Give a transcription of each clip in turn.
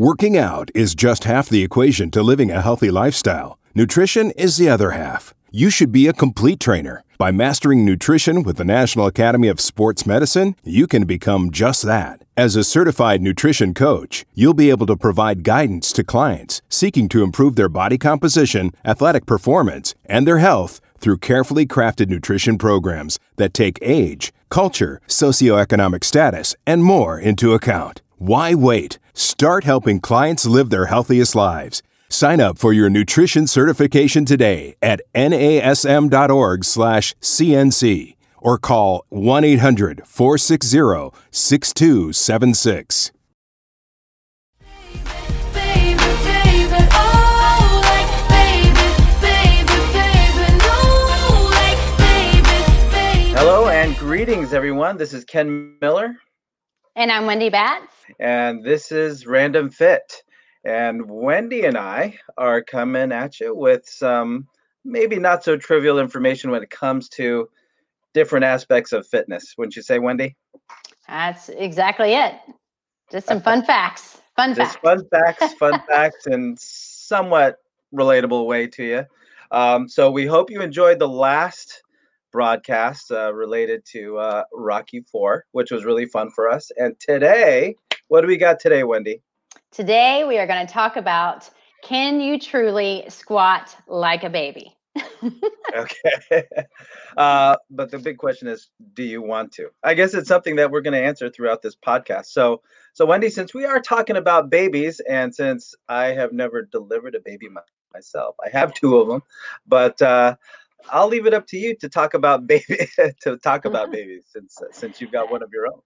Working out is just half the equation to living a healthy lifestyle. Nutrition is the other half. You should be a complete trainer. By mastering nutrition with the National Academy of Sports Medicine, you can become just that. As a certified nutrition coach, you'll be able to provide guidance to clients seeking to improve their body composition, athletic performance, and their health through carefully crafted nutrition programs that take age, culture, socioeconomic status, and more into account. Why wait? Start helping clients live their healthiest lives. Sign up for your nutrition certification today at nasm.org/cnc or call 1-800-460-6276. Hello and greetings, everyone. This is Ken Miller. And I'm Wendy Batts. And this is Random Fit. And Wendy and I are coming at you with some maybe not so trivial information when it comes to different aspects of fitness. Wouldn't you say, Wendy? That's exactly it. Just some fun facts. Fun facts. Just facts. fun facts, fun facts, and somewhat relatable way to you. Um, so we hope you enjoyed the last broadcast uh, related to uh, Rocky Four, which was really fun for us. And today, what do we got today, Wendy? Today we are going to talk about can you truly squat like a baby? okay. Uh, but the big question is, do you want to? I guess it's something that we're going to answer throughout this podcast. So, so Wendy, since we are talking about babies, and since I have never delivered a baby my, myself, I have two of them, but uh, I'll leave it up to you to talk about baby to talk about babies since uh, since you've got one of your own.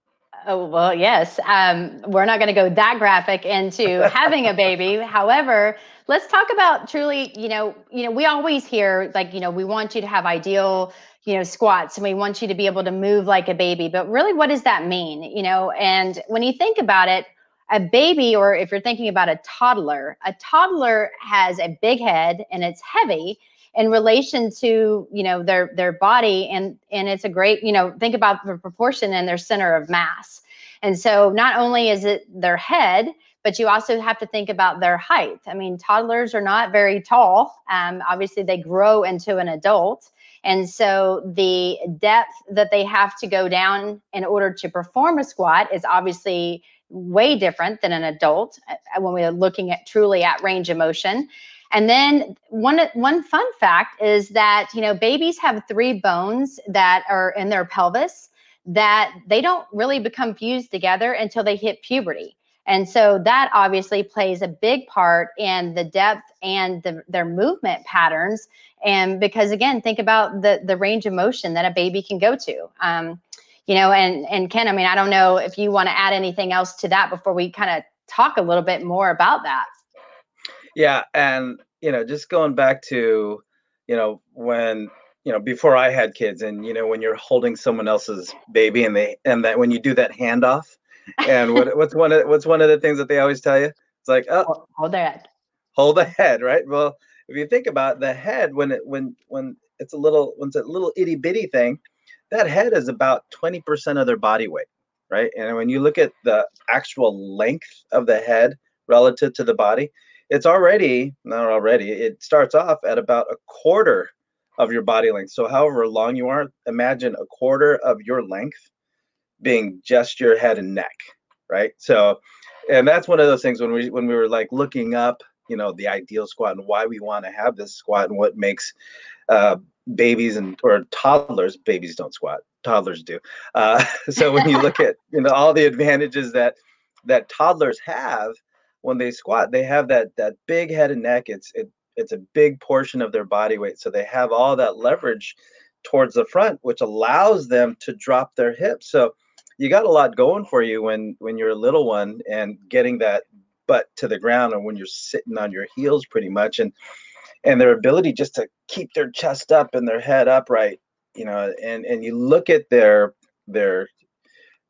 Oh, well, yes. Um, we're not going to go that graphic into having a baby. However, let's talk about truly, you know, you know, we always hear like, you know, we want you to have ideal, you know, squats and we want you to be able to move like a baby. But really, what does that mean? You know, and when you think about it, a baby, or if you're thinking about a toddler, a toddler has a big head and it's heavy in relation to you know their their body and and it's a great you know think about the proportion and their center of mass. And so not only is it their head but you also have to think about their height. I mean toddlers are not very tall. Um, obviously they grow into an adult. And so the depth that they have to go down in order to perform a squat is obviously way different than an adult uh, when we're looking at truly at range of motion and then one one fun fact is that you know babies have three bones that are in their pelvis that they don't really become fused together until they hit puberty. And so that obviously plays a big part in the depth and the, their movement patterns. And because again, think about the the range of motion that a baby can go to. Um, you know, and and Ken, I mean, I don't know if you want to add anything else to that before we kind of talk a little bit more about that. Yeah, and you know, just going back to, you know, when you know before I had kids, and you know, when you're holding someone else's baby, and they and that when you do that handoff, and what what's one of what's one of the things that they always tell you? It's like, oh, hold the head, hold the head, right? Well, if you think about the head, when it when when it's a little when it's a little itty bitty thing, that head is about twenty percent of their body weight, right? And when you look at the actual length of the head relative to the body, it's already not already it starts off at about a quarter of your body length. So however long you are imagine a quarter of your length being just your head and neck right? So and that's one of those things when we when we were like looking up you know the ideal squat and why we want to have this squat and what makes uh, babies and or toddlers babies don't squat toddlers do. Uh, so when you look at you know all the advantages that that toddlers have when they squat, they have that that big head and neck. It's it, it's a big portion of their body weight, so they have all that leverage towards the front, which allows them to drop their hips. So you got a lot going for you when when you're a little one and getting that butt to the ground, or when you're sitting on your heels, pretty much, and and their ability just to keep their chest up and their head upright, you know, and and you look at their their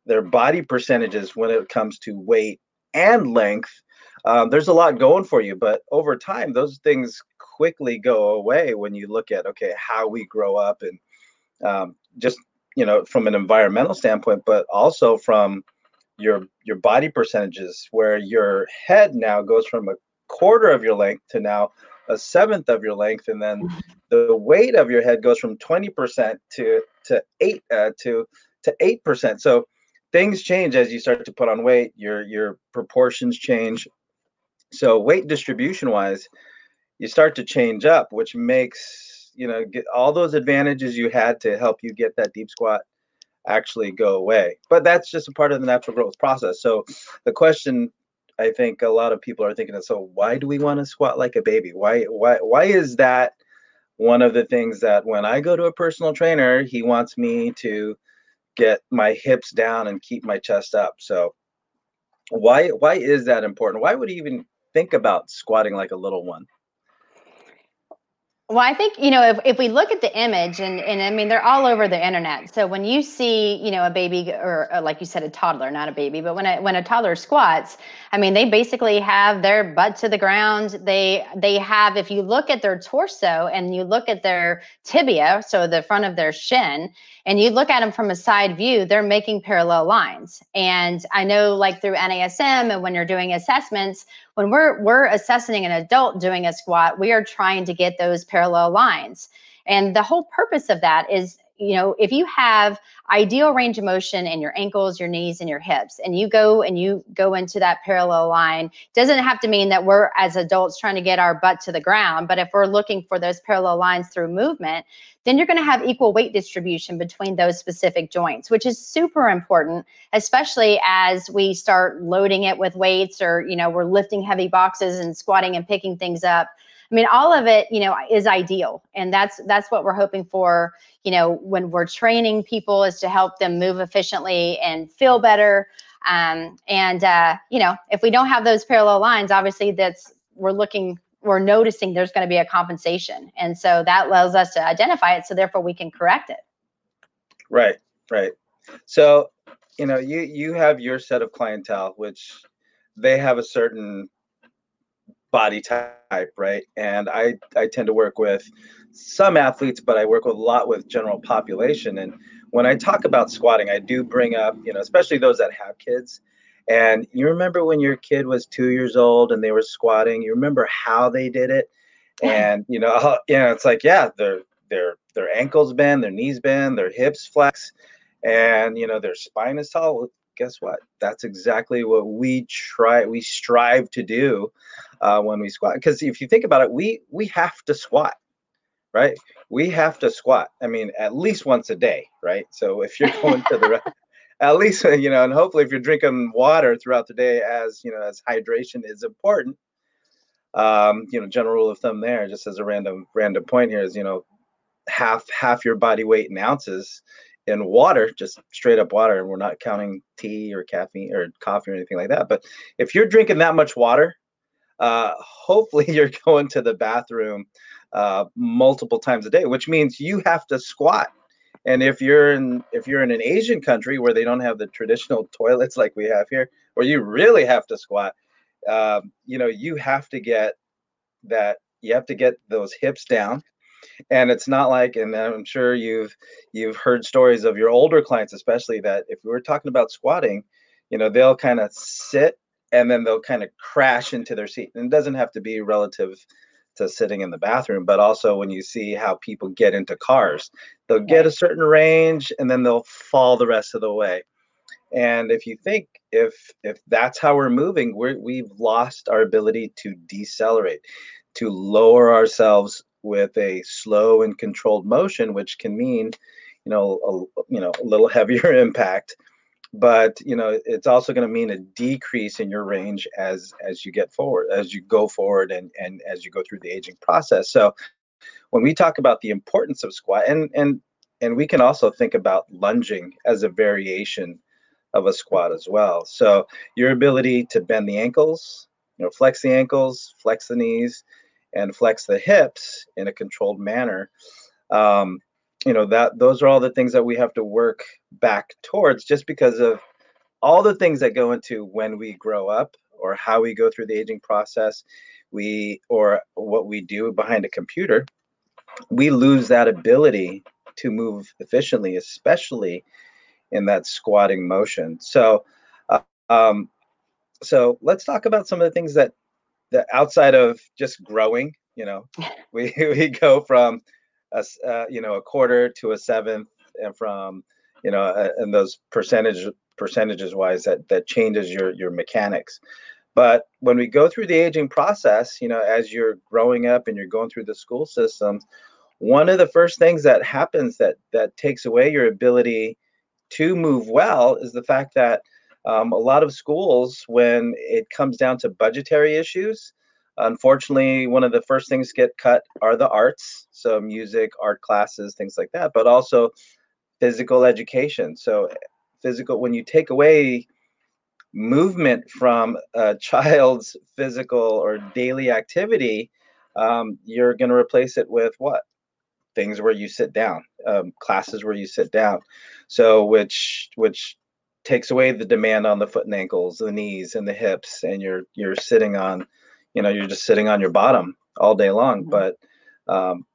their body percentages when it comes to weight and length um, there's a lot going for you but over time those things quickly go away when you look at okay how we grow up and um, just you know from an environmental standpoint but also from your your body percentages where your head now goes from a quarter of your length to now a seventh of your length and then mm-hmm. the weight of your head goes from 20% to to 8 uh, to to 8% so things change as you start to put on weight your your proportions change so weight distribution wise you start to change up which makes you know get all those advantages you had to help you get that deep squat actually go away but that's just a part of the natural growth process so the question I think a lot of people are thinking, is so why do we want to squat like a baby? Why why why is that one of the things that when I go to a personal trainer, he wants me to get my hips down and keep my chest up. So why why is that important? Why would he even think about squatting like a little one? Well, I think, you know, if, if we look at the image and, and I mean, they're all over the internet. So when you see, you know, a baby or, or like you said, a toddler, not a baby, but when a, when a toddler squats, I mean, they basically have their butt to the ground. They, they have, if you look at their torso and you look at their tibia, so the front of their shin, and you look at them from a side view, they're making parallel lines. And I know like through NASM and when you're doing assessments, when we're we're assessing an adult doing a squat, we are trying to get those parallel lines. And the whole purpose of that is you know, if you have ideal range of motion in your ankles, your knees, and your hips, and you go and you go into that parallel line, doesn't have to mean that we're as adults trying to get our butt to the ground. But if we're looking for those parallel lines through movement, then you're going to have equal weight distribution between those specific joints, which is super important, especially as we start loading it with weights or, you know, we're lifting heavy boxes and squatting and picking things up. I mean, all of it, you know, is ideal. And that's that's what we're hoping for, you know, when we're training people is to help them move efficiently and feel better. Um, and uh, you know, if we don't have those parallel lines, obviously that's we're looking we're noticing there's going to be a compensation. And so that allows us to identify it. So therefore we can correct it. Right, right. So, you know, you you have your set of clientele, which they have a certain body type, right? And I I tend to work with some athletes, but I work a lot with general population. And when I talk about squatting, I do bring up, you know, especially those that have kids and you remember when your kid was two years old and they were squatting, you remember how they did it? And you know, uh, you know, it's like, yeah, their their their ankles bend, their knees bend, their hips flex, and you know, their spine is tall. Guess what? That's exactly what we try, we strive to do uh, when we squat. Because if you think about it, we we have to squat, right? We have to squat. I mean, at least once a day, right? So if you're going to the at least you know and hopefully if you're drinking water throughout the day as you know as hydration is important um you know general rule of thumb there just as a random random point here is you know half half your body weight in ounces in water just straight up water and we're not counting tea or caffeine or coffee or anything like that but if you're drinking that much water uh hopefully you're going to the bathroom uh multiple times a day which means you have to squat and if you're in if you're in an Asian country where they don't have the traditional toilets like we have here, where you really have to squat, um, you know, you have to get that you have to get those hips down. And it's not like, and I'm sure you've you've heard stories of your older clients, especially that if we were talking about squatting, you know, they'll kind of sit and then they'll kind of crash into their seat. And it doesn't have to be relative to sitting in the bathroom, but also when you see how people get into cars, they'll get a certain range and then they'll fall the rest of the way. And if you think if if that's how we're moving, we're, we've lost our ability to decelerate, to lower ourselves with a slow and controlled motion, which can mean, you know, a, you know, a little heavier impact. But you know it's also going to mean a decrease in your range as as you get forward as you go forward and and as you go through the aging process. So when we talk about the importance of squat and and and we can also think about lunging as a variation of a squat as well. So your ability to bend the ankles you know flex the ankles flex the knees and flex the hips in a controlled manner um, you know that those are all the things that we have to work back towards just because of all the things that go into when we grow up or how we go through the aging process we or what we do behind a computer we lose that ability to move efficiently especially in that squatting motion. So Um, so let's talk about some of the things that that outside of just growing. You know, we we go from a uh, you know a quarter to a seventh, and from you know uh, and those percentage percentages wise that that changes your your mechanics. But when we go through the aging process, you know, as you're growing up and you're going through the school systems, one of the first things that happens that that takes away your ability to move well is the fact that um, a lot of schools, when it comes down to budgetary issues, unfortunately, one of the first things get cut are the arts, so music, art classes, things like that, but also physical education. So, physical, when you take away movement from a child's physical or daily activity, um, you're going to replace it with what? Things where you sit down, um, classes where you sit down. So, which which takes away the demand on the foot and ankles, the knees and the hips, and you're you're sitting on, you know, you're just sitting on your bottom all day long. Mm-hmm. But um,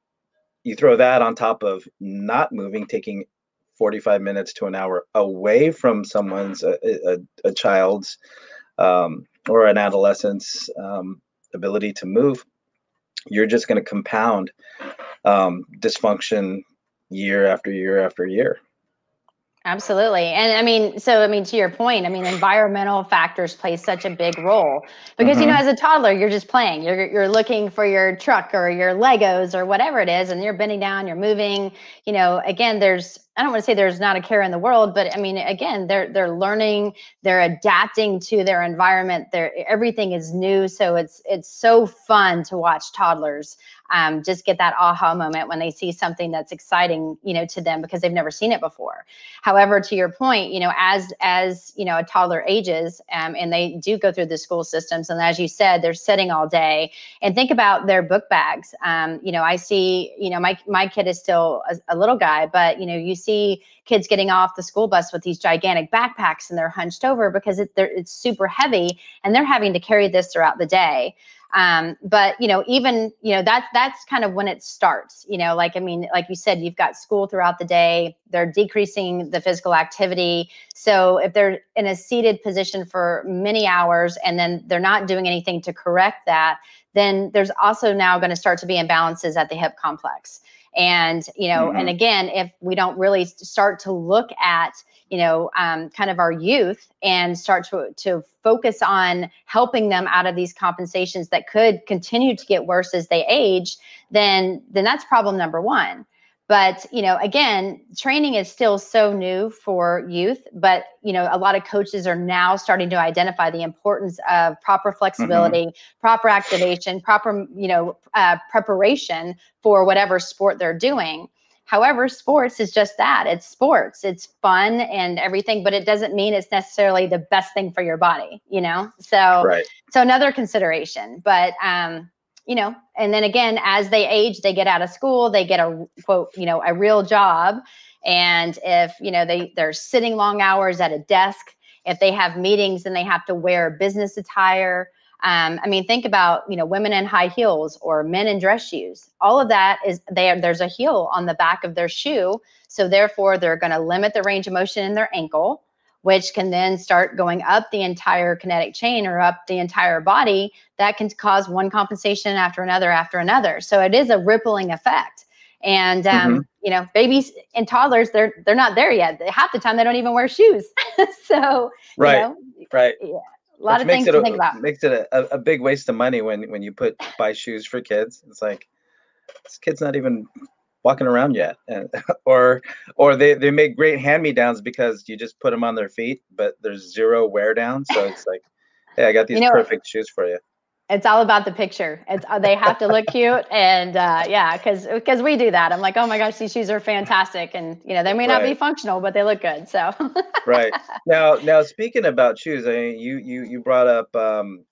you throw that on top of not moving, taking 45 minutes to an hour away from someone's a, a, a child's um, or an adolescent's um, ability to move, you're just going to compound um, dysfunction year after year after year. Absolutely. And I mean, so I mean, to your point, I mean, environmental factors play such a big role because, mm-hmm. you know, mm-hmm. as a toddler, you're just playing, you're, you're looking for your truck or your Legos or whatever it is, and you're bending down, you're moving, you know, again, there's, I don't want to say there's not a care in the world, but I mean, again, they're, they're learning, they're adapting to their environment. They're, everything is new. So it's, it's so fun to watch toddlers um, just get that aha moment when they see something that's exciting, you know, to them because they've never seen it before. However, to your point, you know, as as you know, a toddler ages um, and they do go through the school systems, and as you said, they're sitting all day. And think about their book bags. Um, you know, I see, you know, my my kid is still a, a little guy, but you know, you see kids getting off the school bus with these gigantic backpacks and they're hunched over because it, it's super heavy and they're having to carry this throughout the day. Um, but you know even you know that's that's kind of when it starts you know like i mean like you said you've got school throughout the day they're decreasing the physical activity. So if they're in a seated position for many hours and then they're not doing anything to correct that then there's also now going to start to be imbalances at the hip complex and you know mm-hmm. and again if we don't really start to look at you know um, kind of our youth and start to to focus on helping them out of these compensations that could continue to get worse as they age then then that's problem number one but you know again training is still so new for youth but you know a lot of coaches are now starting to identify the importance of proper flexibility mm-hmm. proper activation proper you know uh, preparation for whatever sport they're doing However, sports is just that it's sports, it's fun and everything, but it doesn't mean it's necessarily the best thing for your body, you know? So, right. so another consideration, but, um, you know, and then again, as they age, they get out of school, they get a quote, you know, a real job. And if, you know, they, they're sitting long hours at a desk, if they have meetings and they have to wear business attire, um, I mean, think about you know women in high heels or men in dress shoes. All of that is there. There's a heel on the back of their shoe, so therefore they're going to limit the range of motion in their ankle, which can then start going up the entire kinetic chain or up the entire body. That can cause one compensation after another after another. So it is a rippling effect. And um, mm-hmm. you know, babies and toddlers, they're they're not there yet. Half the time, they don't even wear shoes. so right, you know, right. Yeah a lot Which of things to a, think about. Makes it a, a big waste of money when when you put buy shoes for kids. It's like this kid's not even walking around yet, and, or or they they make great hand me downs because you just put them on their feet, but there's zero wear down. So it's like, hey, I got these you know, perfect shoes for you it's all about the picture. It's uh, they have to look cute, and uh, yeah, because because we do that. I'm like, oh my gosh, these shoes are fantastic, and you know they may not right. be functional, but they look good. So right now, now speaking about shoes, I mean, you you you brought up um,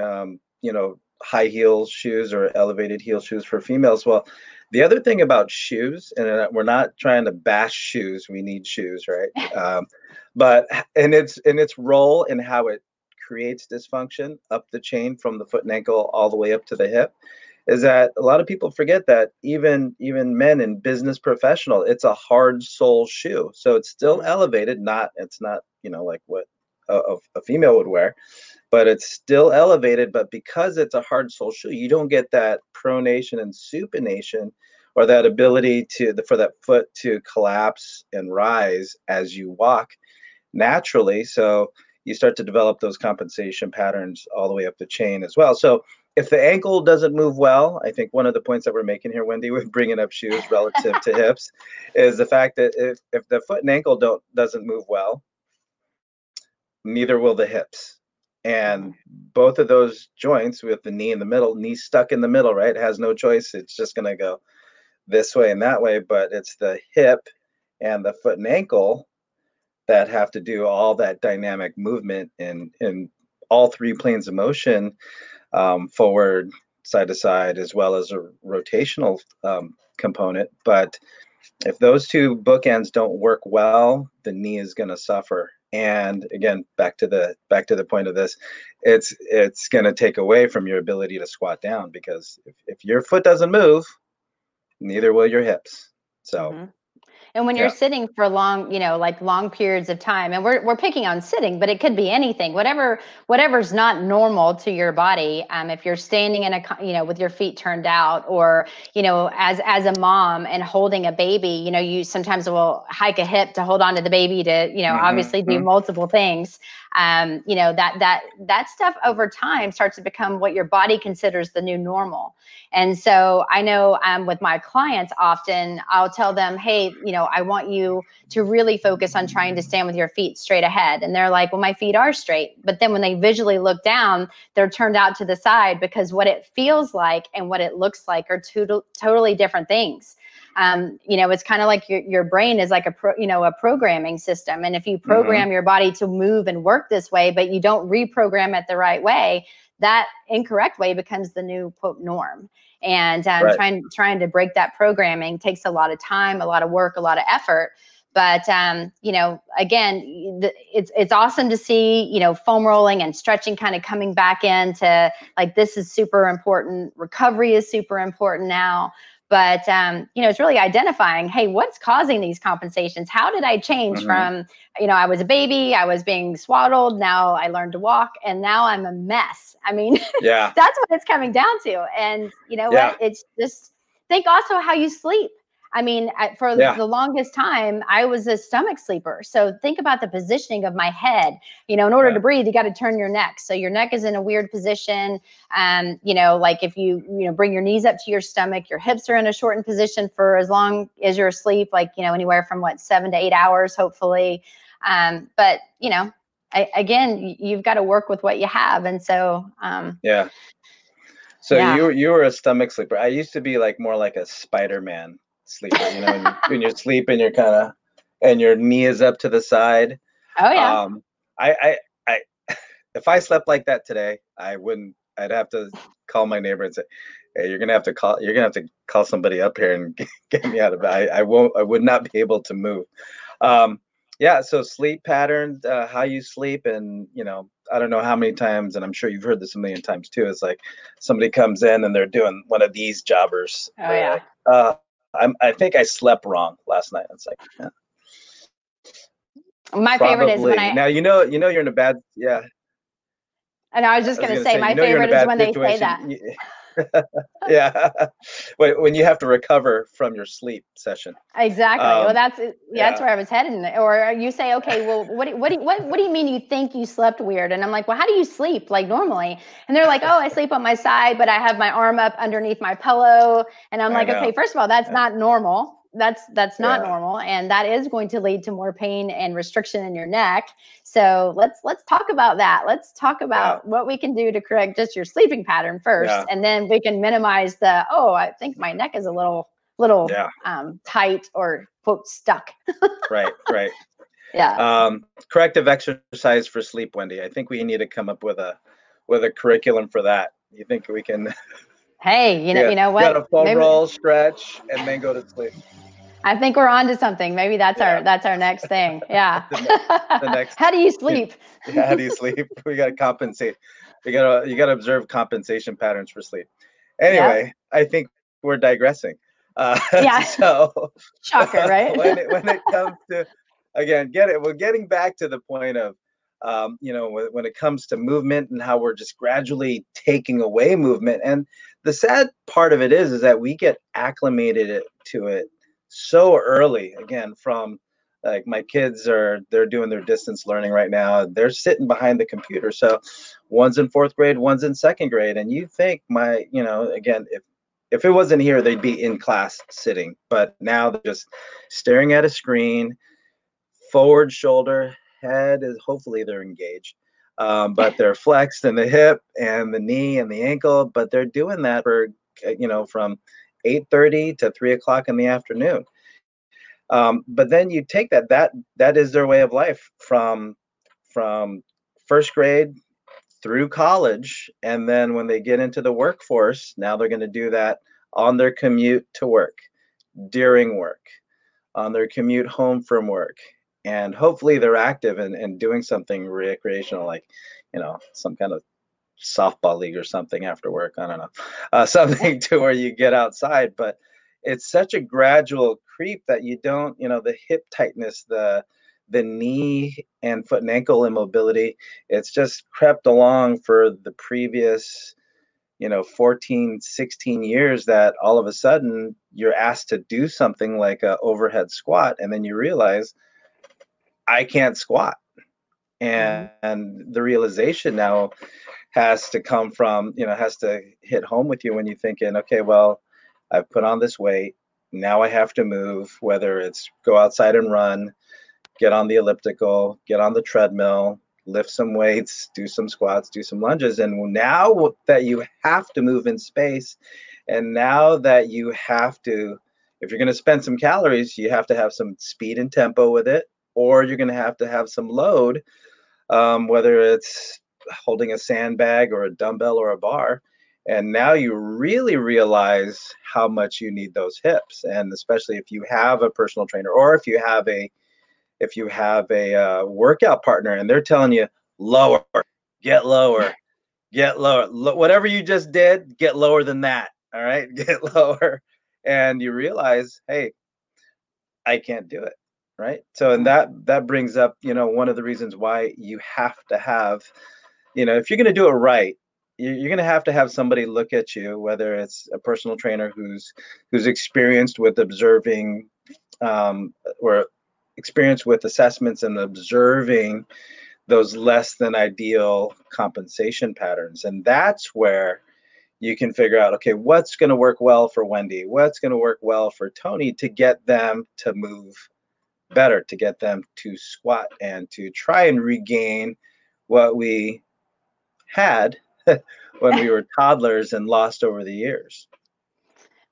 um, you know high heel shoes or elevated heel shoes for females. Well, the other thing about shoes, and uh, we're not trying to bash shoes, we need shoes, right? Um, but in its in its role and how it creates dysfunction up the chain from the foot and ankle all the way up to the hip is that a lot of people forget that even even men in business professional it's a hard sole shoe so it's still mm-hmm. elevated not it's not you know like what a, a female would wear, but it's still elevated. But because it's a hard sole shoe, you don't get that pronation and supination or that ability to the, for that foot to collapse and rise as you walk naturally. So you start to develop those compensation patterns all the way up the chain as well. So if the ankle doesn't move well, I think one of the points that we're making here, Wendy, with bringing up shoes relative to hips, is the fact that if, if the foot and ankle don't doesn't move well, neither will the hips. And both of those joints with the knee in the middle, knee stuck in the middle, right, has no choice. It's just going to go this way and that way. But it's the hip and the foot and ankle that have to do all that dynamic movement in in all three planes of motion um, forward, side to side, as well as a rotational um, component. But if those two bookends don't work well, the knee is going to suffer. And again, back to the back to the point of this, it's it's going to take away from your ability to squat down because if, if your foot doesn't move, neither will your hips. So. Mm-hmm. And when you're sitting for long, you know, like long periods of time, and we're we're picking on sitting, but it could be anything, whatever whatever's not normal to your body. Um, if you're standing in a, you know, with your feet turned out, or you know, as as a mom and holding a baby, you know, you sometimes will hike a hip to hold on to the baby to, you know, mm-hmm. obviously do mm-hmm. multiple things um, you know that that that stuff over time starts to become what your body considers the new normal. And so i know um, with my clients often i'll tell them hey you know i want you to really focus on trying to stand with your feet straight ahead. And they're like well my feet are straight. But then when they visually look down they're turned out to the side because what it feels like and what it looks like are two totally different things um, you know it's kind of like your, your brain is like a pro, you know a programming system and if you mm-hmm. program mm-hmm. your body to move and work this way but you don't reprogram it the right way that incorrect way becomes the new quote norm and um, right. trying trying to break that programming takes a lot of time a lot of work a lot of effort but um, you know again it's it's awesome to see you know foam rolling and stretching kind of coming back into like this is super important recovery is super important now but um, you know it's really identifying hey what's causing these compensations? How did i change mm-hmm. from you know i was a baby i was being swaddled now i learned to walk and now i'm a mess. I mean yeah. that's what it's coming down to. And you know yeah. what? It's just think also how you sleep I mean, for yeah. the longest time, I was a stomach sleeper. So think about the positioning of my head. You know, in order to breathe, you got to turn your neck. So your neck is in a weird position. Um, you know, like if you you know bring your knees up to your stomach, your hips are in a shortened position for as long as you're asleep, like you know anywhere from what seven to eight hours, hopefully. Um, but you know, I, again, you've got to work with what you have, and so um, yeah. So yeah. you you were a stomach sleeper. I used to be like more like a Spider Man sleeper. You know, when, when you're sleeping, you're kind of and your knee is up to the side. Oh yeah. Um, I, I, I, if I slept like that today, I wouldn't. I'd have to call my neighbor and say, "Hey, you're gonna have to call. You're gonna have to call somebody up here and get me out of bed. I, I won't. I would not be able to move." Um, yeah. So sleep patterns, uh, how you sleep, and you know, I don't know how many times, and I'm sure you've heard this a million times too. It's like somebody comes in and they're doing one of these jobbers. Oh yeah. uh, I'm, I think I slept wrong last night. It's like, yeah. My Probably. favorite is when I now you know you know you're in a bad yeah. And I was just gonna, say, say, my you know favorite is when situation. they say that. yeah, when, when you have to recover from your sleep session. Exactly. Um, well, that's yeah, yeah, that's where I was headed. Or you say, okay, well, what do, what do, what what do you mean you think you slept weird? And I'm like, well, how do you sleep like normally? And they're like, oh, I sleep on my side, but I have my arm up underneath my pillow. And I'm like, okay, first of all, that's yeah. not normal that's that's not yeah. normal and that is going to lead to more pain and restriction in your neck so let's let's talk about that. Let's talk about yeah. what we can do to correct just your sleeping pattern first yeah. and then we can minimize the oh i think my neck is a little little um, tight or quote stuck. Right right. Yeah. Um, corrective exercise for sleep wendy. I think we need to come up with a with a curriculum for that. You think we can? Hey you know you know what got a foam Maybe... roll stretch and then go to sleep I think we're on to something. Maybe that's yeah. our that's our next thing. Yeah. the, next, the next, how do you sleep? yeah, how do you sleep? We got to compensate. We got to you got to observe compensation patterns for sleep. Anyway, yeah. I think we're digressing. Uh, yeah. So shocker, right? when, it, when it comes to again, get it. We're getting back to the point of um, you know, when, when it comes to movement and how we're just gradually taking away movement. And the sad part of it is, is that we get acclimated to it so early. Again, from like my kids are they're doing their distance learning right now they're sitting behind the computer so one's in fourth grade one's in second grade and you think my you know again if if it wasn't here they'd be in class sitting but now they're just staring at a screen forward shoulder head is hopefully they're engaged um, but they're flexed in the hip and the knee and the ankle but they're doing that for you know from 8.30 to 3 o'clock in the afternoon. Um, but then you take that that that is their way of life from from first grade through college and then when they get into the workforce now they're going to do that on their commute to work during work on their commute home from work and hopefully they're active and, and doing something recreational like you know some kind of softball league or something after work i don't know uh, something to where you get outside but it's such a gradual creep that you don't you know the hip tightness the the knee and foot and ankle immobility it's just crept along for the previous you know 14 16 years that all of a sudden you're asked to do something like a overhead squat and then you realize I can't squat. And, mm-hmm. and the realization now has to come from, you know, has to hit home with you when you're thinking, okay, well, I've put on this weight. Now I have to move, whether it's go outside and run, get on the elliptical, get on the treadmill, lift some weights, do some squats, do some lunges. And now that you have to move in space, and now that you have to, if you're going to spend some calories, you have to have some speed and tempo with it or you're going to have to have some load, um, whether it's holding a sandbag or a dumbbell or a bar. And now you really realize how much you need those hips, and especially if you have a personal trainer or if you have a if you have a uh, workout partner and they're telling you lower, get lower, get lower, whatever you just did, get lower than that. All right, get lower, and you realize, hey, I can't do it right so and that that brings up you know one of the reasons why you have to have you know if you're going to do it right you're going to have to have somebody look at you whether it's a personal trainer who's who's experienced with observing um, or experienced with assessments and observing those less than ideal compensation patterns. And that's where you can figure out okay what's going to work well for wendy? What's going to work well for tony to get them to move better to get them to squat and to try and regain what we had when we were toddlers and lost over the years.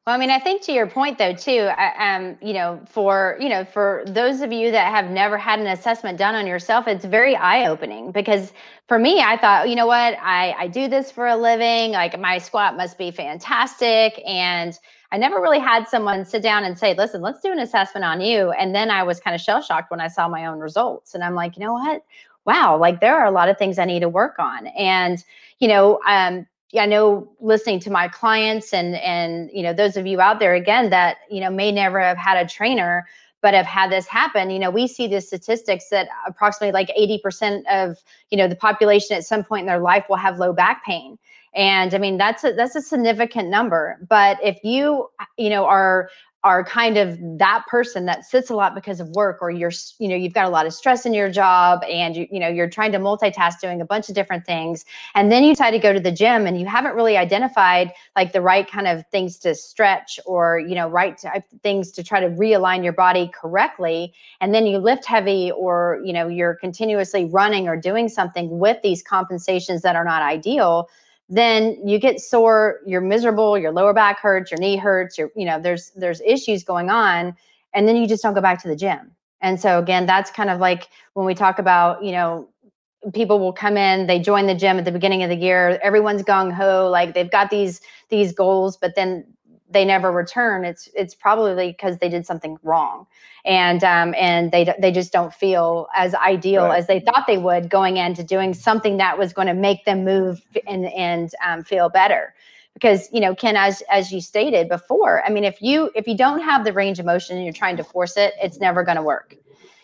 Well, I mean, I think to your point though, too, um, you know, for you know, for those of you that have never had an assessment done on yourself, it's very eye-opening because for me, I thought, you know what, I I do this for a living, like my squat must be fantastic, and I never really had someone sit down and say, listen, let's do an assessment on you. And then I was kind of shell shocked when I saw my own results. And I'm like, you know what? Wow, like there are a lot of things I need to work on. And, you know, um, I know listening to my clients and and you know those of you out there again that you know may never have had a trainer but have had this happen you know we see the statistics that approximately like 80% of you know the population at some point in their life will have low back pain and i mean that's a that's a significant number but if you you know are are kind of that person that sits a lot because of work or you're you know you've got a lot of stress in your job and you you know you're trying to multitask doing a bunch of different things. And then you decide to go to the gym and you haven't really identified like the right kind of things to stretch or you know right things to try to realign your body correctly. And then you lift heavy or you know you're continuously running or doing something with these compensations that are not ideal then you get sore, you're miserable, your lower back hurts, your knee hurts, your you know, there's there's issues going on and then you just don't go back to the gym. And so again, that's kind of like when we talk about, you know, people will come in, they join the gym at the beginning of the year, everyone's gung ho, like they've got these these goals, but then they never return, it's it's probably because they did something wrong, and um, and they they just don't feel as ideal right. as they thought they would going into doing something that was going to make them move and and um, feel better. Because you know, Ken, as as you stated before, I mean, if you if you don't have the range of motion and you're trying to force it, it's never going to work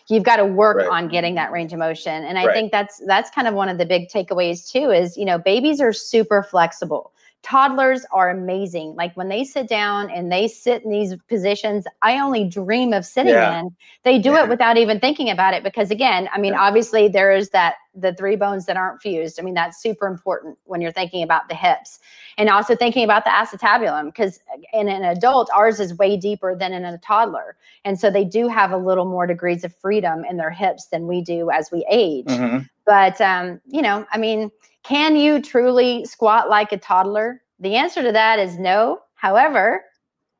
you've got to work right. on getting that range of motion and i right. think that's that's kind of one of the big takeaways too is you know babies are super flexible toddlers are amazing. Like when they sit down and they sit in these positions, I only dream of sitting yeah. in. They do yeah. it without even thinking about it because again, I mean, yeah. obviously there is that the three bones that aren't fused. I mean, that's super important when you're thinking about the hips and also thinking about the acetabulum because in an adult, ours is way deeper than in a toddler. And so they do have a little more degrees of freedom in their hips than we do as we age. Mm-hmm. But, um, you know, I mean, can you truly squat like a toddler? The answer to that is no. However,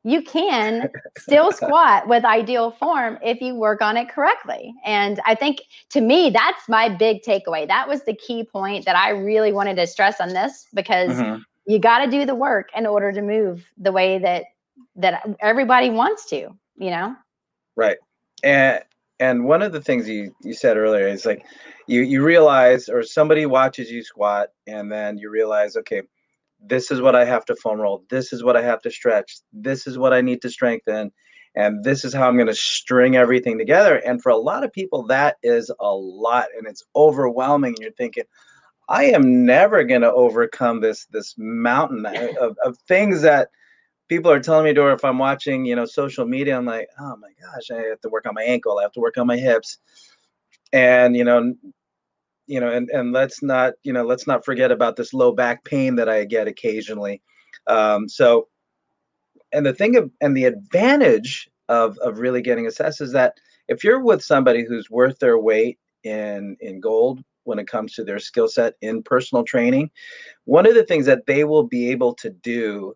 you can still squat with ideal form if you work on it correctly. And I think to me, that's my big takeaway. That was the key point that I really wanted to stress on this because mm-hmm. you got to do the work in order to move the way that that everybody wants to, you know? Right. And and one of the things you you said earlier is like you you realize or somebody watches you squat and then you realize okay this is what i have to foam roll this is what i have to stretch this is what i need to strengthen and this is how i'm going to string everything together. And for a lot of people that is a lot and it's overwhelming. And you're thinking i am never going to overcome this this mountain of, of things that people are telling me to, or if I'm watching, you know, social media, I'm like, oh my gosh, I have to work on my ankle, I have to work on my hips, and you know, you know, and and let's not, you know, let's not forget about this low back pain that I get occasionally. Um, so, and the thing of, and the advantage of of really getting assessed is that if you're with somebody who's worth their weight in in gold when it comes to their skill set in personal training, one of the things that they will be able to do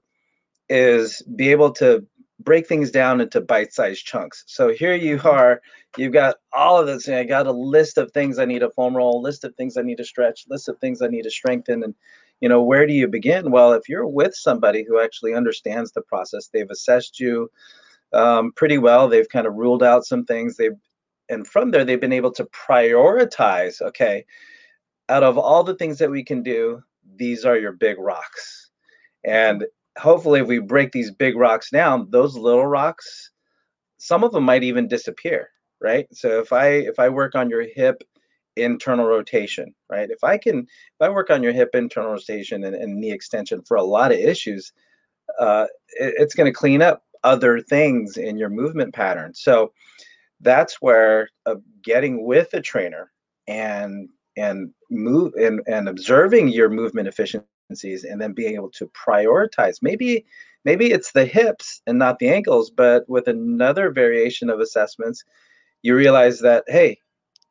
is be able to break things down into bite-sized chunks. So here you are, you've got all of this. I got a list of things I need to foam roll, list of things I need to stretch, list of things I need to strengthen. And you know, where do you begin? Well, if you're with somebody who actually understands the process, they've assessed you um, pretty well. They've kind of ruled out some things. They've and from there they've been able to prioritize. Okay, out of all the things that we can do, these are your big rocks. And hopefully if we break these big rocks down those little rocks some of them might even disappear right? So if i if i work on your hip internal rotation right? If i can if i work on your hip internal rotation and, and knee extension for a lot of issues uh, it, it's going to clean up other things in your movement pattern. So that's where uh, getting with a trainer and and move and, and observing your movement efficiency and then being able to prioritize. Maybe maybe it's the hips and not the ankles but with another variation of assessments you realize that hey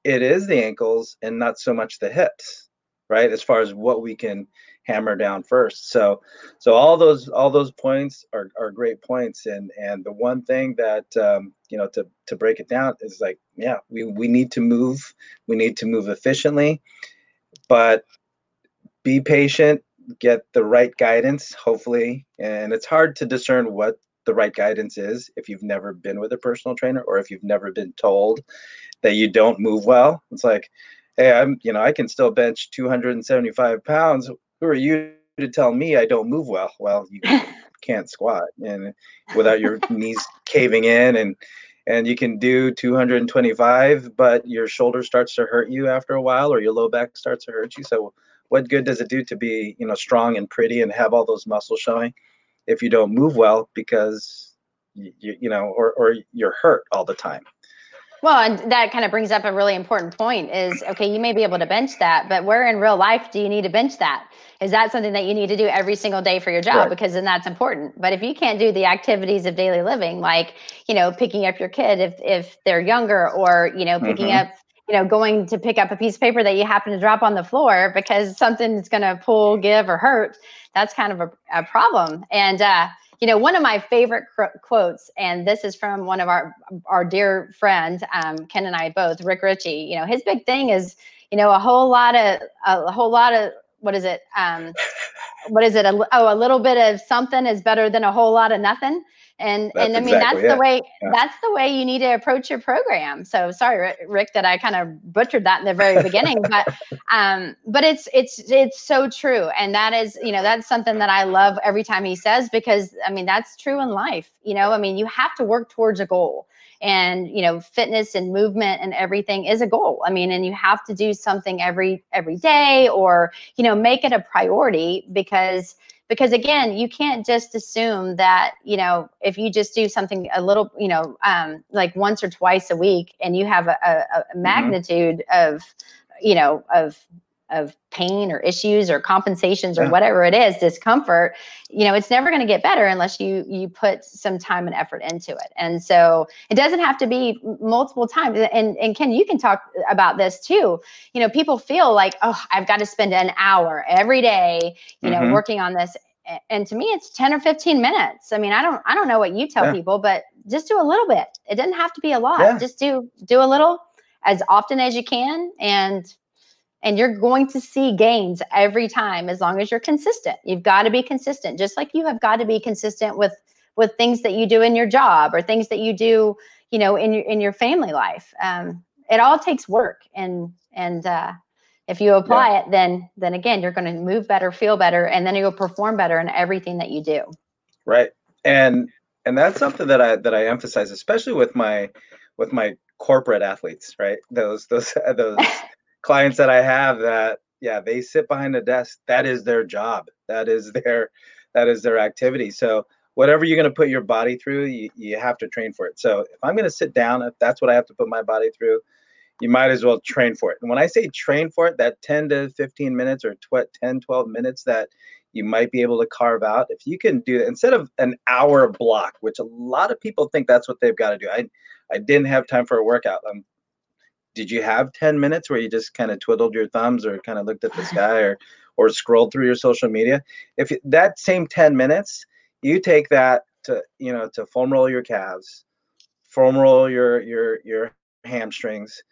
it is the ankles and not so much the hips right as far as what we can hammer down first. So so all those all those points are, are great points. And and the one thing that um, you know to to break it down is like yeah we we need to move we need to move efficiently but be patient get the right guidance, hopefully. And it's hard to discern what the right guidance is if you've never been with a personal trainer or if you've never been told that you don't move well. It's like, hey, I'm, you know, I can still bench 275 pounds. Who are you to tell me I don't move well? Well, you can't squat and without your knees caving in and and you can do 225 but your shoulder starts to hurt you after a while or your low back starts to hurt you so what good does it do to be you know strong and pretty and have all those muscles showing if you don't move well because you, you know or, or you're hurt all the time well, and that kind of brings up a really important point is okay, you may be able to bench that, but where in real life do you need to bench that? Is that something that you need to do every single day for your job? Right. Because then that's important. But if you can't do the activities of daily living, like, you know, picking up your kid if if they're younger or, you know, picking mm-hmm. up you know, going to pick up a piece of paper that you happen to drop on the floor because something something's going to pull, give, or hurt, that's kind of a, a problem. And, uh, you know, one of my favorite cr- quotes, and this is from one of our our dear friends, um, Ken and I both, Rick Richey. You know, his big thing is, you know, a whole lot of a, whole lot of what is it? Um, what is it? A, oh, a little bit of something is better than a whole lot of nothing. And that's and i mean exactly that's it. the way yeah. that's the way you need to approach your program. So sorry rick that i kind of butchered that in the very beginning but um but it's it's it's so true. And that is you know that's something that i love every time he says because i mean that's true in life you know? I mean you have to work towards a goal. And you know fitness and movement and everything is a goal. I mean and you have to do something every every day or you know make it a priority because because again you can't just assume that you know if you just do something a little you know um, like once or twice a week and you have a, a, a mm-hmm. magnitude mm-hmm. of you know of of pain or issues or compensations or yeah. whatever it is discomfort you know it's never going to get better unless you you put some time and effort into it and so it doesn't have to be multiple times and and ken you can talk about this too you know people feel like oh i've got to spend an hour every day you know mm-hmm. working on this and to me it's 10 or 15 minutes i mean i don't i don't know what you tell yeah. people but just do a little bit it doesn't have to be a lot yeah. just do do a little as often as you can and and you're going to see gains every time as long as you're consistent. You've got to be consistent just like you have got to be consistent with with things that you do in your job or things that you do you know in your in your family life. Um, it all takes work and and uh, if you apply yeah. it then then again you're going to move better feel better and then you'll perform better in everything that you do. Right. And and that's something that i that i emphasize especially with my with my corporate athletes right? Those those those clients that I have that yeah, they sit behind a desk. That is their job. That is their that is their activity. So whatever you're going to put your body through, you, you have to train for it. So if I'm going to sit down, if that's what I have to put my body through, you might as well train for it. And when I say train for it, that 10 to 15 minutes or 10, 12 minutes that you might be able to carve out, if you can do that instead of an hour block, which a lot of people think that's what they've got to do. I, I didn't have time for a workout. I'm did you have 10 minutes where you just kind of twiddled your thumbs or kind of looked at the sky or or scrolled through your social media if that same 10 minutes you take that to you know to foam roll your calves foam roll your your your hamstrings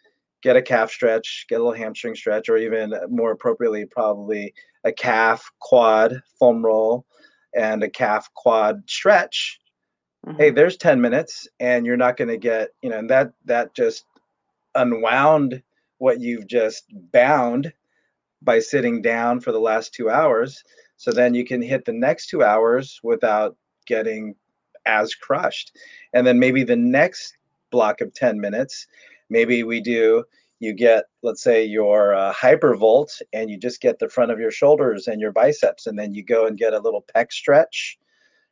get a calf stretch get a little hamstring stretch or even more appropriately probably a calf quad foam roll and a calf quad stretch mm-hmm. hey there's 10 minutes and you're not going to get you know and that that just unwound what you've just bound by sitting down for the last two hours. So then you can hit the next two hours without getting as crushed. And then maybe the next block of 10 minutes, maybe we do, you get, let's say, your uh, hypervolt and you just get the front of your shoulders and your biceps. And then you go and get a little pec stretch,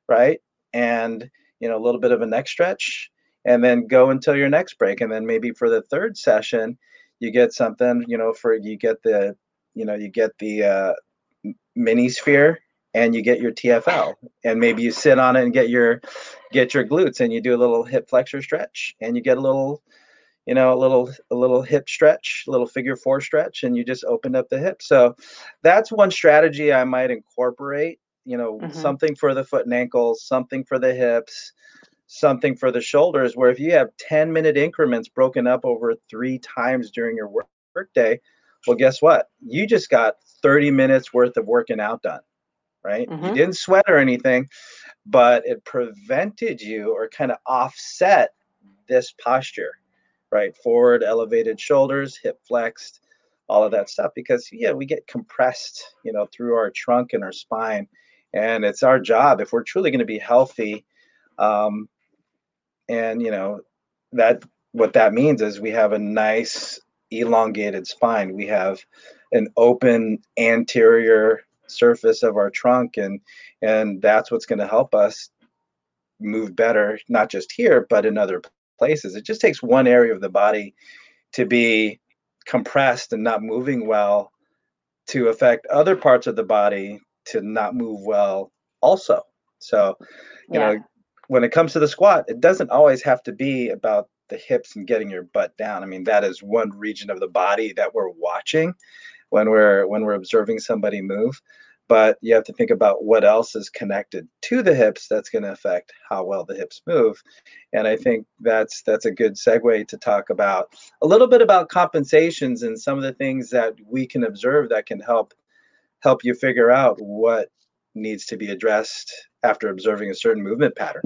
right? And, you know, a little bit of a neck stretch and then go until your next break. And then maybe for the third session you get something you know for you get the you know you get the uh, mini sphere and you get your TFL and maybe you sit on it and get your get your glutes and you do a little hip flexor stretch and you get a little you know a little a little hip stretch a little figure four stretch and you just opened up the hip. So that's one strategy I might incorporate you know mm-hmm. something for the foot and ankles something for the hips something for the shoulders where if you have 10 minute increments broken up over three times during your work, work day well guess what? You just got 30 minutes worth of working out done right? Mm-hmm. you didn't sweat or anything but it prevented you or kind of offset this posture right? Forward elevated shoulders hip flexed all of that stuff because yeah we get compressed you know through our trunk and our spine and it's our job if we're truly going to be healthy um, and you know that what that means is we have a nice elongated spine. We have an open anterior surface of our trunk and and that's what's going to help us move better not just here but in other places. It just takes one area of the body to be compressed and not moving well to affect other parts of the body to not move well also. So you yeah. know when it comes to the squat, it doesn't always have to be about the hips and getting your butt down. I mean, that is one region of the body that we're watching when we're when we're observing somebody move. But you have to think about what else is connected to the hips that's going to affect how well the hips move. And I think that's that's a good segue to talk about a little bit about compensations and some of the things that we can observe that can help help you figure out what needs to be addressed after observing a certain movement pattern.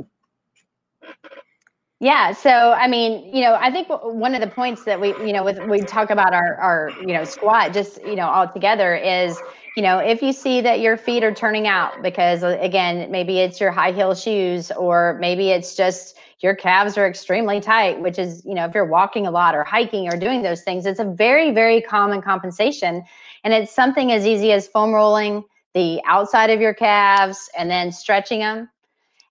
Yeah. So, I mean, you know, I think one of the points that we, you know, with we talk about our, our, you know, squat just, you know, all together is, you know, if you see that your feet are turning out because uh, again, maybe it's your high heel shoes or maybe it's just your calves are extremely tight, which is, you know, if you're walking a lot or hiking or doing those things, it's a very, very common compensation. And it's something as easy as foam rolling the outside of your calves and then stretching them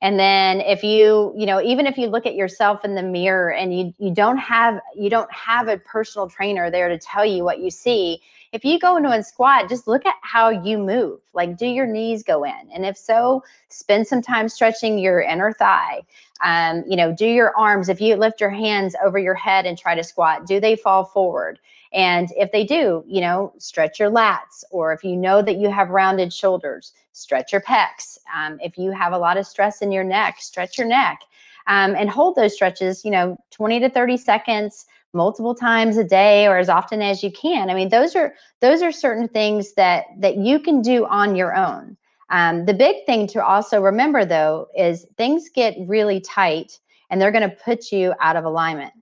and then if you you know even if you look at yourself in the mirror and you you don't have you don't have a personal trainer there to tell you what you see if you go into a squat just look at how you move. Like do your knees go in? And if so spend some time stretching your inner thigh. Um, you know do your arms. If you lift your hands over your head and try to squat do they fall forward and if they do, you know, stretch your lats, or if you know that you have rounded shoulders, stretch your pecs. Um, if you have a lot of stress in your neck, stretch your neck. Um, and hold those stretches, you know, 20 to 30 seconds multiple times a day or as often as you can. I mean, those are those are certain things that that you can do on your own. Um, the big thing to also remember though is things get really tight and they're going to put you out of alignment.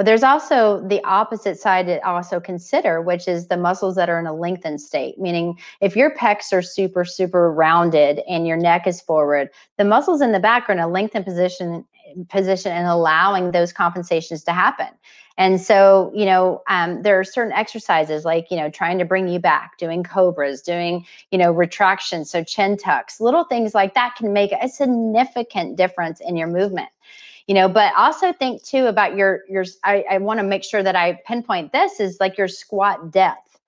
But there's also the opposite side to also consider, which is the muscles that are in a lengthened state. Meaning, if your pecs are super, super rounded and your neck is forward, the muscles in the back are in a lengthened position position and allowing those compensations to happen. And so, you know, um, there are certain exercises like, you know, trying to bring you back, doing cobras, doing, you know, retraction, so chin tucks, little things like that can make a significant difference in your movement you know but also think too about your your i, I want to make sure that i pinpoint this is like your squat depth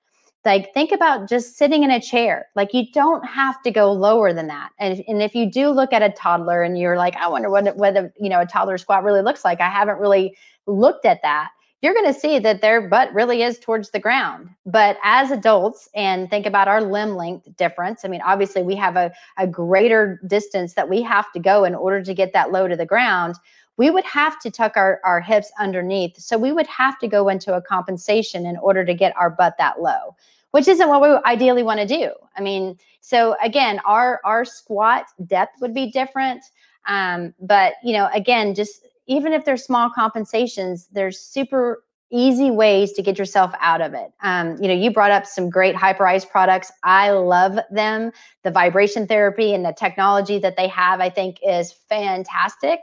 like think about just sitting in a chair like you don't have to go lower than that and, and if you do look at a toddler and you're like i wonder what whether you know a toddler squat really looks like i haven't really looked at that you're going to see that their butt really is towards the ground. But as adults, and think about our limb length difference, I mean, obviously, we have a, a greater distance that we have to go in order to get that low to the ground we would have to tuck our, our hips underneath. So we would have to go into a compensation in order to get our butt that low, which isn't what we ideally want to do. I mean, so again, our our squat depth would be different. Um, but you know, again, just even if there's small compensations, there's super easy ways to get yourself out of it. Um, you know, you brought up some great Hyperice products. I love them. The vibration therapy and the technology that they have, I think, is fantastic.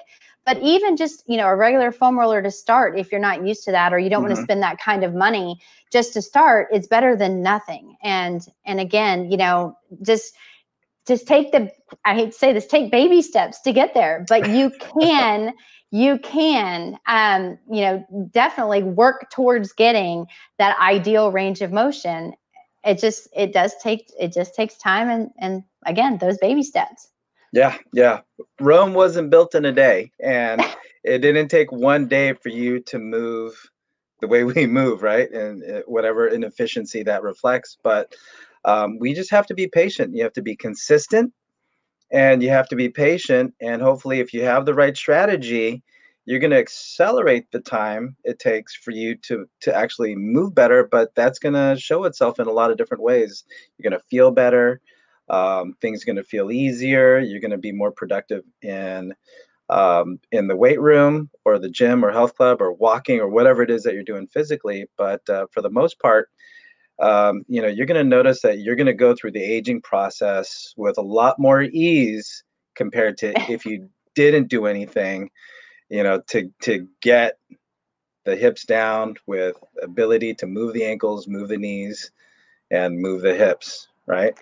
But even just, you know, a regular foam roller to start, if you're not used to that or you don't mm-hmm. want to spend that kind of money just to start, it's better than nothing. And and again, you know, just just take the I hate to say this, take baby steps to get there, but you can you can um, you know definitely work towards getting that ideal range of motion it just it does take it just takes time and and again those baby steps yeah, yeah. Rome wasn't built in a day, and it didn't take one day for you to move the way we move, right? And uh, whatever inefficiency that reflects. But um, we just have to be patient. You have to be consistent, and you have to be patient. And hopefully, if you have the right strategy, you're going to accelerate the time it takes for you to to actually move better. But that's going to show itself in a lot of different ways. You're going to feel better um, things are going to feel easier. You're going to be more productive in um, in the weight room or the gym or health club or walking or whatever it is that you're doing physically. But uh, for the most part, um, you know, you're going to notice that you're going to go through the aging process with a lot more ease compared to if you didn't do anything. You know, to to get the hips down with ability to move the ankles, move the knees, and move the hips. Right.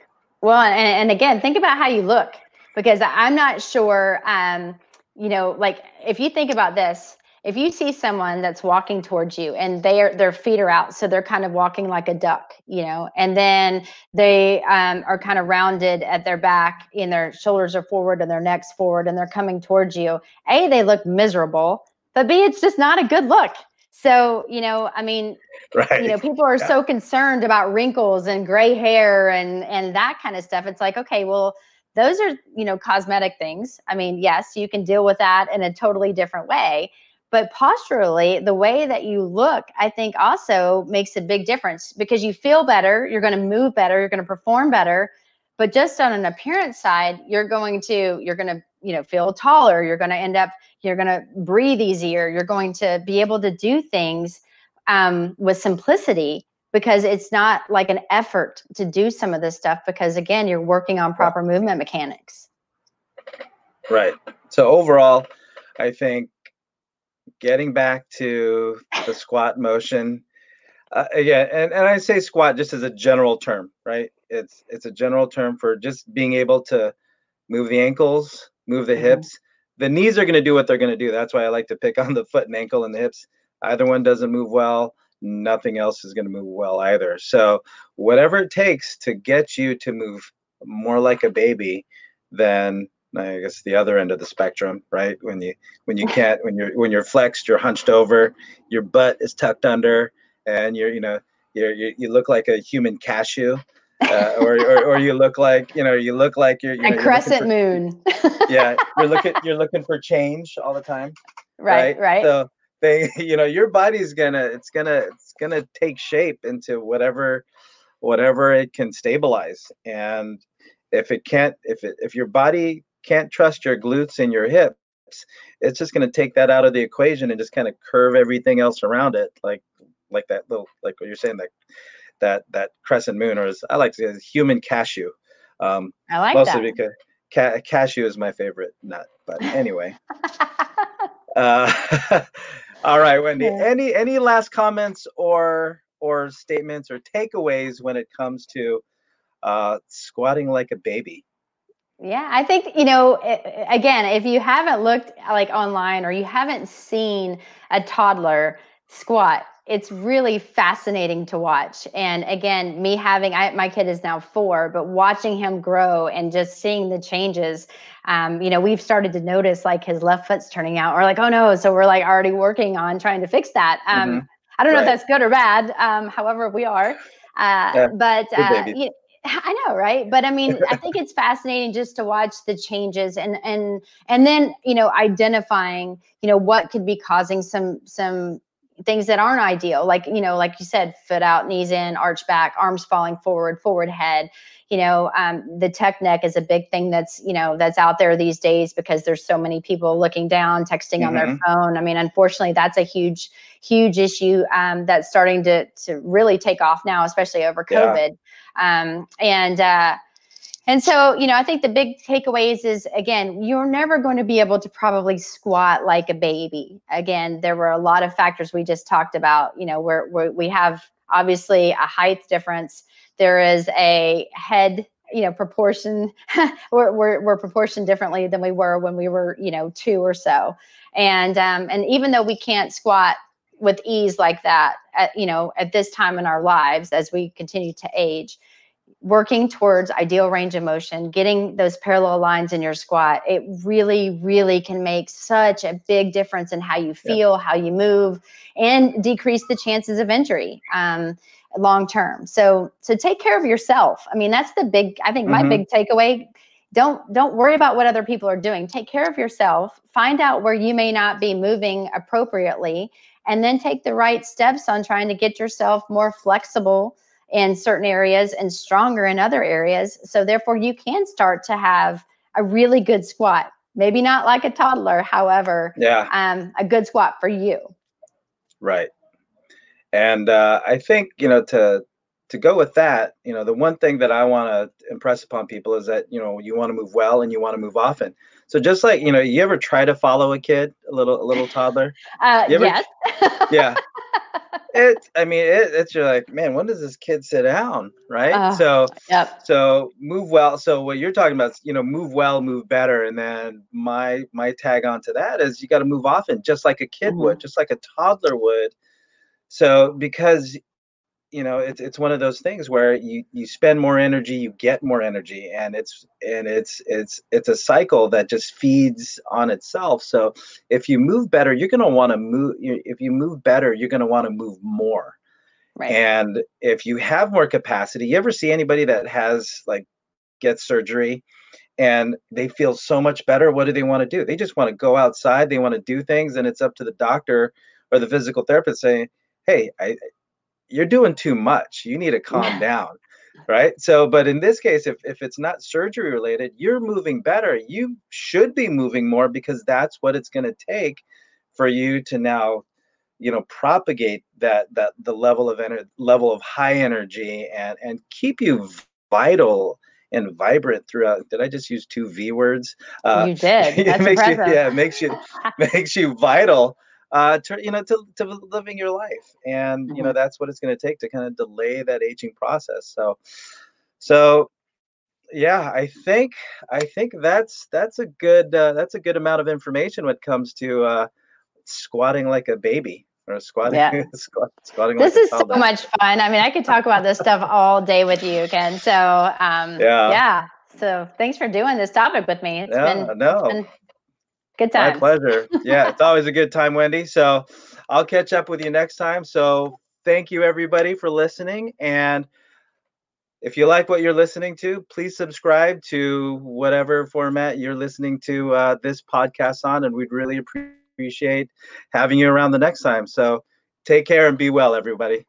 Well, and, and again, think about how you look because I'm not sure, um, you know, like if you think about this, if you see someone that's walking towards you and their their feet are out, so they're kind of walking like a duck, you know, and then they um, are kind of rounded at their back, and their shoulders are forward and their necks forward, and they're coming towards you. A, they look miserable, but B, it's just not a good look. So, you know, I mean, right. you know, people are yeah. so concerned about wrinkles and gray hair and and that kind of stuff. It's like, okay, well, those are, you know, cosmetic things. I mean, yes, you can deal with that in a totally different way. But posturally, the way that you look, I think also makes a big difference because you feel better, you're going to move better, you're going to perform better. But just on an appearance side you're going to you're going to you know feel taller you're going to end up you're going to breathe easier you're going to be able to do things um, with simplicity because it's not like an effort to do some of this stuff because again you're working on proper movement mechanics. Right. So overall i think getting back to the squat motion uh, yeah and, and i say squat just as a general term right it's it's a general term for just being able to move the ankles move the mm-hmm. hips. The knees are going to do what they're going to do. That's why i like to pick on the foot and ankle and the hips. Either one doesn't move well nothing else is going to move well either. So whatever it takes to get you to move more like a baby than I guess the other end of the spectrum, right? When you when you can't when you're when you're flexed, you're hunched over, your butt is tucked under, and you're you know you're, you you look like a human cashew, uh, or, or or you look like you know you look like you're you know, crescent for, moon. yeah, you're looking you're looking for change all the time. Right, right. right. So they you know your body's gonna it's gonna it's gonna take shape into whatever whatever it can stabilize and if it can't if it if your body can't trust your glutes and your hips, it's just going to take that out of the equation and just kind of curve everything else around it, like like that little like what you're saying that that that crescent moon, or as I like to say, human cashew. Um, I like mostly that. because ca- cashew is my favorite nut. But anyway. uh, all right, Wendy. Any any last comments or or statements or takeaways when it comes to uh, squatting like a baby? Yeah, I think, you know, again, if you haven't looked like online or you haven't seen a toddler squat, it's really fascinating to watch. And again, me having I, my kid is now four, but watching him grow and just seeing the changes, um, you know, we've started to notice like his left foot's turning out. Or like, oh no, so we're like already working on trying to fix that. Um, mm-hmm. I don't know right. if that's good or bad. Um, however, we are. Uh, yeah, but uh, you, I know, right? But I mean, I think it's fascinating just to watch the changes and and and then you know identifying you know what could be causing some some things that aren't ideal, like you know, like you said, foot out, knees in, arch back, arms falling forward, forward head. You know, um, the tech neck is a big thing that's you know that's out there these days because there's so many people looking down, texting mm-hmm. on their mm-hmm. phone. I mean, unfortunately, that's a huge huge issue um, that's starting to to really take off now, especially over COVID. Yeah. Um, and uh, and so, you know, I think the big takeaways is again, you're never going to be able to probably squat like a baby. Again, there were a lot of factors we just talked about. You know, where, we have obviously a height difference. There is a head you know proportion we're, we're, we're proportioned differently than we were when we were you know two or so and um, and even though we can't squat with ease like that at, you know at this time in our lives as we continue to age working towards ideal range of motion getting those parallel lines in your squat it really really can make such a big difference in how you feel yeah. how you move and decrease the chances of injury um, long term so so take care of yourself i mean that's the big i think mm-hmm. my big takeaway don't don't worry about what other people are doing take care of yourself find out where you may not be moving appropriately and then take the right steps on trying to get yourself more flexible in certain areas and stronger in other areas. So, therefore, you can start to have a really good squat. Maybe not like a toddler, however, yeah, um, a good squat for you. Right. And uh, I think you know to to go with that, you know, the one thing that I want to impress upon people is that you know you want to move well and you want to move often. So just like you know, you ever try to follow a kid, a little a little toddler? Uh, ever, yes. yeah. It. I mean, it, it's you're like, man, when does this kid sit down, right? Uh, so, yep. So move well. So what you're talking about, is, you know, move well, move better, and then my my tag on to that is you got to move often, just like a kid mm-hmm. would, just like a toddler would. So because you know it's it's one of those things where you you spend more energy you get more energy and it's and it's it's it's a cycle that just feeds on itself. So if you move better you're going to want to move if you move better you're going to want to move more. Right. and if you have more capacity you ever see anybody that has like get surgery and they feel so much better? What do they want to do? They just want to go outside they want to do things and it's up to the doctor or the physical therapist saying hey I, you're doing too much. You need to calm down. right? So but in this case if, if it's not surgery related you're moving better. You should be moving more because that's what it's going to take for you to now you know propagate that that the level of energy level of high energy and and keep you vital and vibrant throughout. Did i just use two v words? Uh, you did. That's makes you, yeah makes you makes you vital uh to you know to, to living your life. And you know mm-hmm. that's what it's going to take to kind of delay that aging process. So so yeah i think i think that's that's a good uh, that's a good amount of information when it comes to uh squatting like a baby or squatting yeah. squat, squatting this like is so much fun. I mean i could talk about this stuff all day with you ken so um yeah. yeah. So thanks for doing this topic with me. It's yeah, been, no. It's been Good time. My pleasure. Yeah, it's always a good time, Wendy. So I'll catch up with you next time. So thank you, everybody, for listening. And if you like what you're listening to, please subscribe to whatever format you're listening to uh, this podcast on. And we'd really appreciate having you around the next time. So take care and be well, everybody.